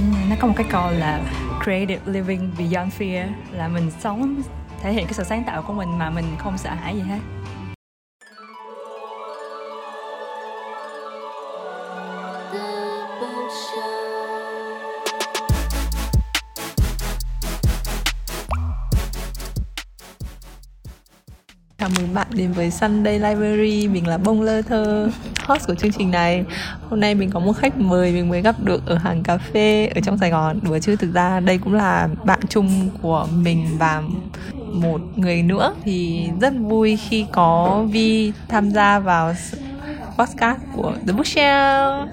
cái, nó có một cái câu là creative living beyond fear là mình sống, thể hiện cái sự sáng tạo của mình mà mình không sợ hãi gì hết. Đến với Sunday Library Mình là Bông Lơ Thơ Host của chương trình này. Hôm nay mình có một khách mời Mình mới gặp được ở hàng cà phê Ở trong Sài Gòn. Đùa chứ thực ra đây cũng là bạn chung của mình Và một người nữa. Thì rất vui khi có Vi tham gia vào podcast của The Bookshelf.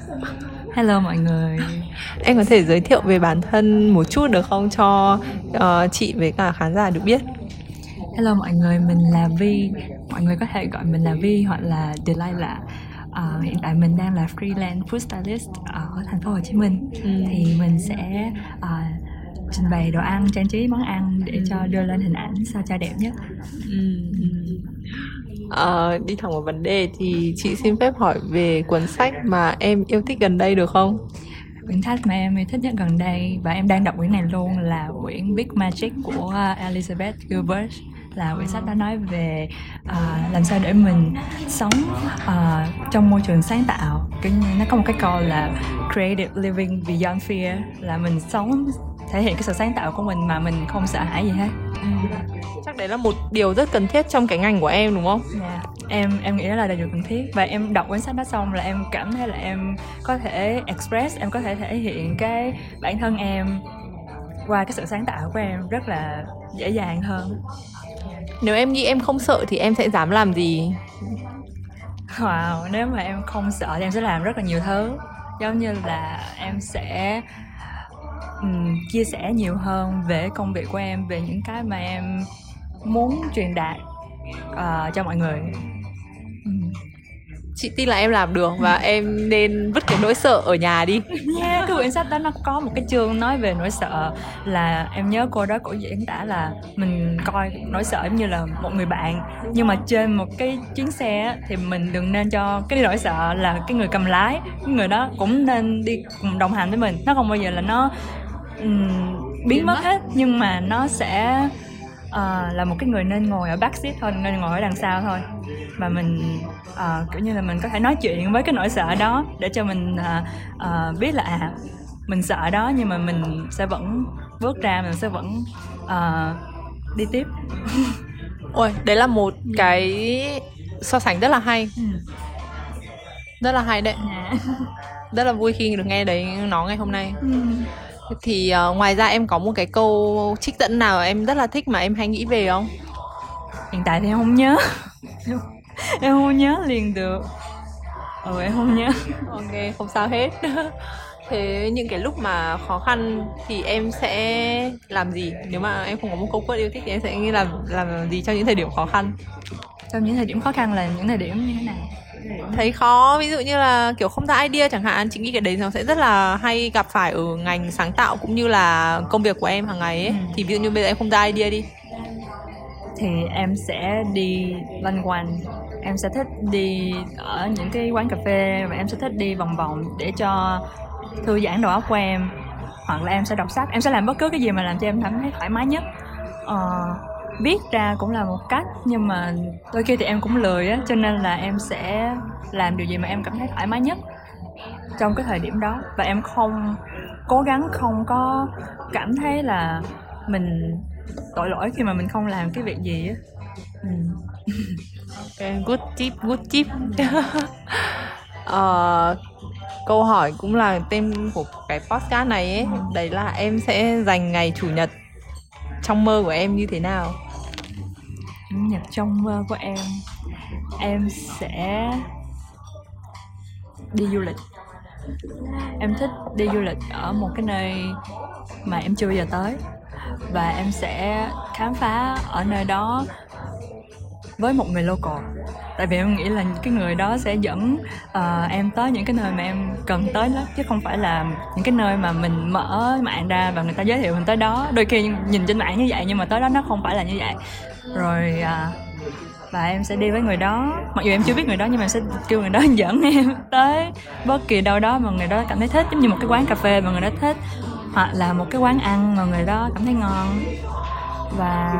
Hello mọi người. Em có thể giới thiệu về bản thân một chút được không cho uh, chị với cả khán giả được biết? Hello mọi người, mình là Vi Mọi người có thể gọi mình là Vi hoặc là Delilah uh, Hiện tại mình đang là freelance food stylist ở thành phố Hồ Chí Minh ừ. Thì mình sẽ uh, trình bày đồ ăn, trang trí món ăn để cho đưa lên hình ảnh sao cho đẹp nhất ừ. À, đi thẳng vào vấn đề thì chị xin phép hỏi về cuốn sách mà em yêu thích gần đây được không? quyển sách mà em yêu thích nhất gần đây và em đang đọc quyển này luôn là quyển Big Magic của Elizabeth Gilbert là quyển sách đó nói về uh, làm sao để mình sống uh, trong môi trường sáng tạo như nó có một cái câu là creative living beyond fear là mình sống thể hiện cái sự sáng tạo của mình mà mình không sợ hãi gì hết ừ. chắc đấy là một điều rất cần thiết trong cái ngành của em đúng không? Yeah. Dạ. em em nghĩ đó là điều cần thiết và em đọc cuốn sách đó xong là em cảm thấy là em có thể express em có thể thể hiện cái bản thân em qua cái sự sáng tạo của em rất là dễ dàng hơn nếu em nghĩ em không sợ thì em sẽ dám làm gì? Wow nếu mà em không sợ thì em sẽ làm rất là nhiều thứ. Giống như là em sẽ um, chia sẻ nhiều hơn về công việc của em về những cái mà em muốn truyền đạt uh, cho mọi người chị tin là em làm được và em nên vứt cái nỗi sợ ở nhà đi. Yeah, cái quyển sách đó nó có một cái chương nói về nỗi sợ là em nhớ cô đó cổ diễn tả là mình coi nỗi sợ giống như là một người bạn. Nhưng mà trên một cái chuyến xe thì mình đừng nên cho cái nỗi sợ là cái người cầm lái cái người đó cũng nên đi cùng đồng hành với mình. Nó không bao giờ là nó um, biến mất. hết nhưng mà nó sẽ uh, là một cái người nên ngồi ở backseat thôi nên ngồi ở đằng sau thôi và mình uh, kiểu như là mình có thể nói chuyện với cái nỗi sợ đó để cho mình uh, uh, biết là à mình sợ đó nhưng mà mình sẽ vẫn bước ra mình sẽ vẫn uh, đi tiếp ôi đấy là một cái so sánh rất là hay ừ. rất là hay đấy. Dạ. rất là vui khi được nghe đấy nó ngày hôm nay ừ thì uh, ngoài ra em có một cái câu trích dẫn nào em rất là thích mà em hay nghĩ về không? Hiện tại thì em không nhớ. Em không nhớ liền được. Ừ em không nhớ. Ok không sao hết. Thế những cái lúc mà khó khăn thì em sẽ làm gì? Nếu mà em không có một câu quất yêu thích thì em sẽ nghĩ làm làm gì trong những thời điểm khó khăn? Trong những thời điểm khó khăn là những thời điểm như thế nào thấy khó ví dụ như là kiểu không ra idea chẳng hạn. Chính nghĩ cái đấy nó sẽ rất là hay gặp phải ở ngành sáng tạo cũng như là công việc của em hàng ngày ấy. Ừ. thì ví dụ như bây giờ em không ra idea đi. Thì em sẽ đi loanh quanh. Em sẽ thích đi ở những cái quán cà phê và em sẽ thích đi vòng vòng để cho thư giãn đầu óc của em. Hoặc là em sẽ đọc sách. Em sẽ làm bất cứ cái gì mà làm cho em cảm thấy thoải mái nhất. Uh, viết ra cũng là một cách nhưng mà đôi khi thì em cũng lười á cho nên là em sẽ làm điều gì mà em cảm thấy thoải mái nhất trong cái thời điểm đó và em không cố gắng không có cảm thấy là mình tội lỗi khi mà mình không làm cái việc gì á ừ. ok good tip good tip uh, câu hỏi cũng là tên của cái podcast này ấy ừ. đấy là em sẽ dành ngày chủ nhật trong mơ của em như thế nào nhật trong mơ của em. Em sẽ đi du lịch. Em thích đi du lịch ở một cái nơi mà em chưa bao giờ tới. Và em sẽ khám phá ở nơi đó với một người local. Tại vì em nghĩ là cái người đó sẽ dẫn uh, em tới những cái nơi mà em cần tới đó chứ không phải là những cái nơi mà mình mở mạng ra và người ta giới thiệu mình tới đó. Đôi khi nhìn trên mạng như vậy nhưng mà tới đó nó không phải là như vậy rồi uh, và em sẽ đi với người đó. Mặc dù em chưa biết người đó nhưng mà em sẽ kêu người đó dẫn em tới bất kỳ đâu đó mà người đó cảm thấy thích giống như một cái quán cà phê mà người đó thích hoặc là một cái quán ăn mà người đó cảm thấy ngon. Và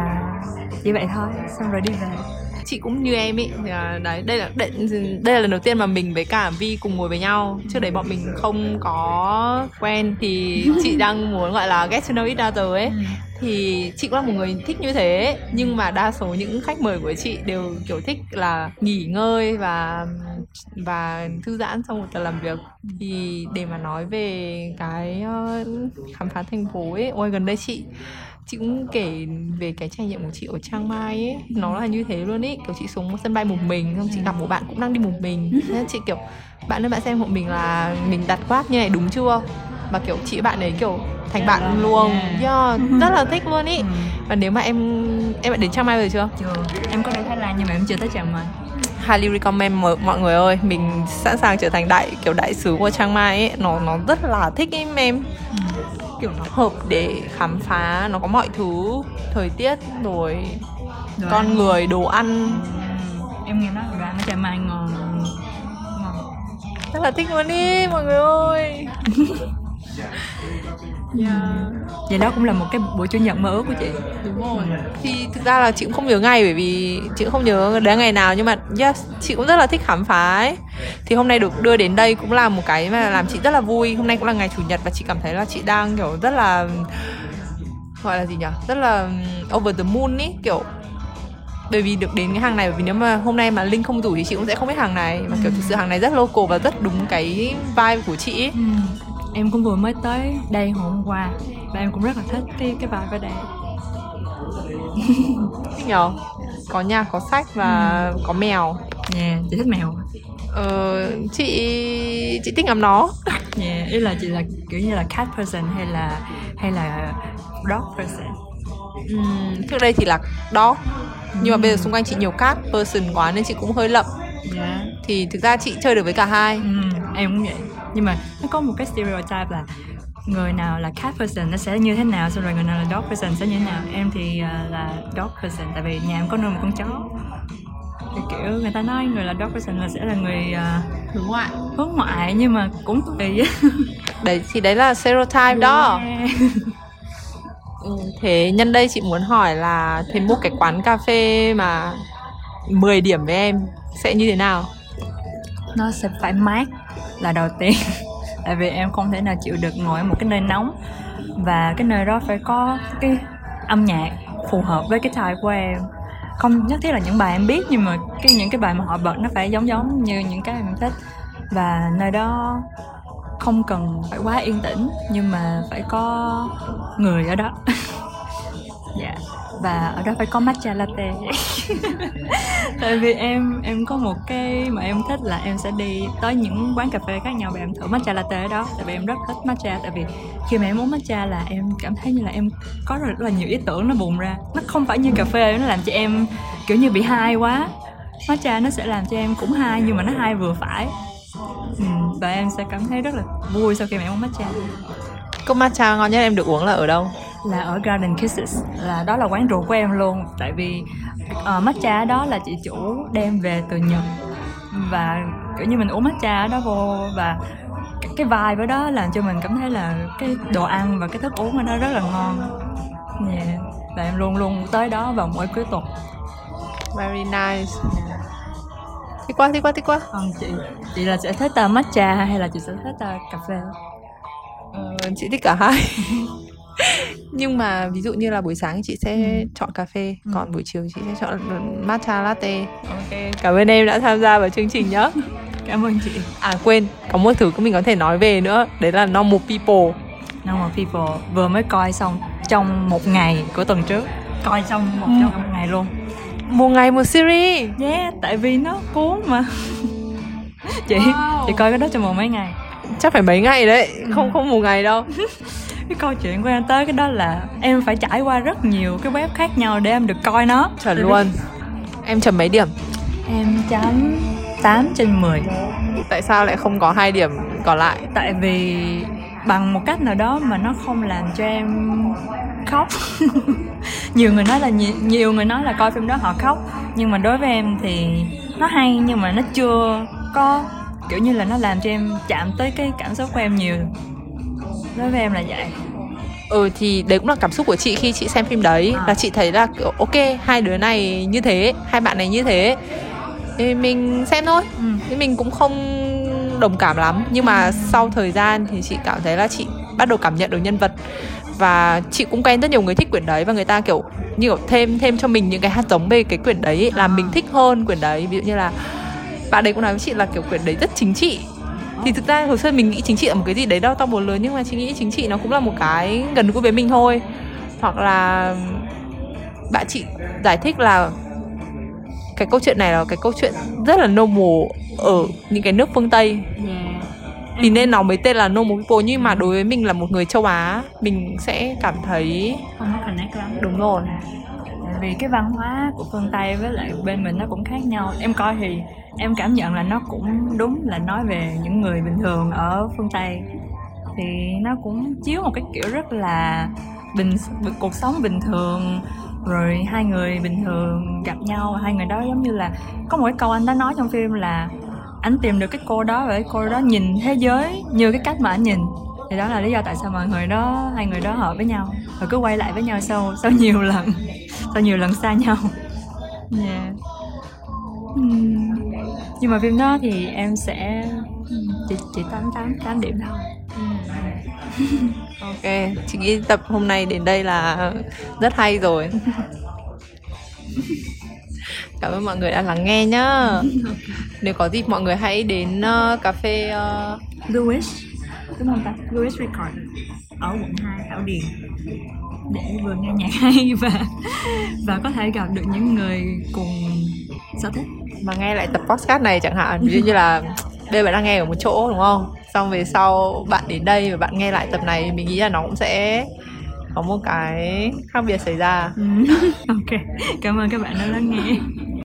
chỉ vậy thôi xong rồi đi về. Chị cũng như em ý đấy đây là đây, đây là lần đầu tiên mà mình với cả Vi cùng ngồi với nhau. Trước đấy bọn mình không có quen thì chị đang muốn gọi là get to know each other ấy. Ừ thì chị cũng là một người thích như thế, nhưng mà đa số những khách mời của chị đều kiểu thích là nghỉ ngơi và và thư giãn sau một tuần làm việc. Thì để mà nói về cái ờ, khám phá thành phố ấy, ôi, gần đây chị chị cũng kể về cái trải nghiệm của chị ở Chiang Mai ấy. Nó là như thế luôn ý, kiểu chị xuống sân bay một mình, xong chị gặp một bạn cũng đang đi một mình. Nên chị kiểu, bạn ơi, bạn xem hộ mình là mình đặt quát như này đúng chưa? Và kiểu chị bạn ấy kiểu thành bạn luôn. yeah, rất là thích luôn ý. Ừ. và nếu mà em em đã đến Chiang Mai rồi chưa? Chưa. Em có đến Thái Lan nhưng mà em chưa tới Chiang Mai. Highly recommend mọi người ơi. Mình sẵn sàng trở thành đại kiểu đại sứ của Chiang Mai ấy nó nó rất là thích em em. Ừ. Kiểu nó hợp để khám phá nó có mọi thứ thời tiết rồi đồ con ăn. người đồ ăn. Ừ. em nghe nói đồ ăn ở chợ mai ngon ngon rất là thích luôn đi mọi người ơi Yeah. Vậy đó cũng là một cái buổi chủ nhật mơ ước của chị Đúng rồi. Thì thực ra là chị cũng không nhớ ngày bởi vì chị cũng không nhớ đến ngày nào Nhưng mà yes, chị cũng rất là thích khám phá ấy Thì hôm nay được đưa đến đây cũng là một cái mà làm chị rất là vui Hôm nay cũng là ngày chủ nhật và chị cảm thấy là chị đang kiểu rất là Gọi là gì nhỉ? Rất là over the moon ý Kiểu bởi vì được đến cái hàng này bởi vì nếu mà hôm nay mà linh không rủ thì chị cũng sẽ không biết hàng này mà kiểu thực sự hàng này rất local và rất đúng cái vibe của chị ấy. Ừ em cũng vừa mới tới đây hôm qua và em cũng rất là thích cái cái vibe ở đây thích nhờ? Có nhà có sách và ừ. có mèo. Nha yeah, chị thích mèo. Ờ, chị chị thích ngắm nó. Yeah, ý là chị là kiểu như là cat person hay là hay là dog person. Uhm, trước đây thì là dog. Nhưng mà bây giờ xung quanh chị nhiều cat person quá nên chị cũng hơi lậm. Yeah. thì thực ra chị chơi được với cả hai. Ừ, em cũng vậy nhưng mà nó có một cái stereotype là người nào là cat person nó sẽ như thế nào xong rồi người nào là dog person sẽ như thế nào. Em thì uh, là dog person tại vì nhà em có nuôi một con chó. Thì kiểu người ta nói người là dog person là sẽ là người uh, hướng ngoại. hướng ngoại nhưng mà cũng tùy. Đấy thì đấy là stereotype yeah. đó ừ, thế nhân đây chị muốn hỏi là thế một cái quán cà phê mà 10 điểm với em sẽ như thế nào nó sẽ phải mát là đầu tiên. Tại vì em không thể nào chịu được ngồi ở một cái nơi nóng. Và cái nơi đó phải có cái âm nhạc phù hợp với cái type của em. Không nhất thiết là những bài em biết, nhưng mà cái những cái bài mà họ bật nó phải giống giống như những cái em thích. Và nơi đó không cần phải quá yên tĩnh, nhưng mà phải có người ở đó. Dạ. Yeah và ở đó phải có matcha latte. tại vì em em có một cái mà em thích là em sẽ đi tới những quán cà phê khác nhau và em thử matcha latte ở đó. Tại vì em rất thích matcha tại vì khi mà em uống matcha là em cảm thấy như là em có rất là nhiều ý tưởng nó bùng ra. Nó không phải như cà phê nó làm cho em kiểu như bị hai quá. Matcha nó sẽ làm cho em cũng hai nhưng mà nó hai vừa phải. Ừ, và em sẽ cảm thấy rất là vui sau khi mà em uống matcha. Cốc matcha ngon nhất em được uống là ở đâu? Là ở Garden Kisses. Là đó là quán rượu của em luôn. Tại vì uh, matcha đó là chị chủ đem về từ Nhật. Và kiểu như mình uống matcha đó vô và cái vibe ở đó làm cho mình cảm thấy là cái đồ ăn và cái thức uống ở đó rất là ngon. Yeah. và em luôn luôn tới đó vào mỗi cuối tuần. Very nice. Thích quá thích quá thích quá. Còn chị chị là sẽ thích uh, matcha hay là chị sẽ thích uh, cà phê? Ờ, chị thích cả hai nhưng mà ví dụ như là buổi sáng chị sẽ ừ. chọn cà phê ừ. còn buổi chiều chị sẽ chọn matcha latte. Ok cảm ơn em đã tham gia vào chương trình nhé cảm ơn chị. À quên có một thứ mình có thể nói về nữa đấy là normal people. Normal people vừa mới coi xong trong một ngày của tuần trước. Coi xong một ừ. trong một ngày luôn. Một ngày một series. Yeah tại vì nó cuốn mà. Chị wow. chị coi cái đó trong một mấy ngày? Chắc phải mấy ngày đấy không không một ngày đâu cái câu chuyện của em tới cái đó là em phải trải qua rất nhiều cái web khác nhau để em được coi nó. Chuẩn luôn. Em chấm mấy điểm? Em chấm 8 trên 10 tại sao lại không có hai điểm còn lại? Tại vì bằng một cách nào đó mà nó không làm cho em khóc. Nhiều người nói là nhiều, nhiều người nói là coi phim đó họ khóc. Nhưng mà đối với em thì nó hay nhưng mà nó chưa có kiểu như là nó làm cho em chạm tới cái cảm xúc của em nhiều đối với em là vậy. Ừ thì đấy cũng là cảm xúc của chị khi chị xem phim đấy. À. là chị thấy là kiểu ok hai đứa này như thế hai bạn này như thế. Thì mình xem thôi. Ừ. thì mình cũng không đồng cảm lắm. Nhưng mà sau thời gian thì chị cảm thấy là chị bắt đầu cảm nhận được nhân vật. Và chị cũng quen rất nhiều người thích quyển đấy. Và người ta kiểu như kiểu thêm thêm cho mình những cái hạt giống về cái quyển đấy. Làm mình thích hơn quyển đấy. Ví dụ như là bạn đấy cũng nói với chị là kiểu quyển đấy rất chính trị thì thực ra hồi xưa mình nghĩ chính trị là một cái gì đấy đau to búa lớn nhưng mà chị nghĩ chính trị nó cũng là một cái gần gũi với mình thôi. Hoặc là bạn chị giải thích là cái câu chuyện này là cái câu chuyện rất là normal ở những cái nước phương tây. Yeah. thì nên nó mới tên là normal people nhưng mà đối với mình là một người châu Á mình sẽ cảm thấy không có connect lắm. Đúng rồi vì cái văn hóa của phương Tây với lại bên mình nó cũng khác nhau. Em coi thì em cảm nhận là nó cũng đúng là nói về những người bình thường ở phương Tây. Thì nó cũng chiếu một cái kiểu rất là bình, cuộc sống bình thường, rồi hai người bình thường gặp nhau, hai người đó giống như là, có một cái câu anh đã nói trong phim là, anh tìm được cái cô đó và cái cô đó nhìn thế giới như cái cách mà anh nhìn. Thì đó là lý do tại sao mọi người đó, hai người đó hợp với nhau và cứ quay lại với nhau sau sau nhiều lần sau nhiều lần xa nhau. Yeah. Ừm. nhưng mà phim đó thì em sẽ chỉ chỉ tám tám tám điểm thôi. Ok chị nghĩ tập hôm nay đến đây là rất hay rồi. Cảm ơn mọi người đã lắng nghe nhá. Nếu có dịp mọi người hãy đến uh, cà phê uh, Louis đúng không ta? Louis Record ở quận 2 Thảo Điền để vừa nghe nhạc hay và và có thể gặp được những người cùng sở thích. Mà nghe lại tập podcast này chẳng hạn ví dụ như là giờ bạn đang nghe ở một chỗ đúng không? Xong về sau bạn đến đây và bạn nghe lại tập này mình nghĩ là nó cũng sẽ có một cái khác biệt xảy ra. Ok cảm ơn các bạn đã lắng nghe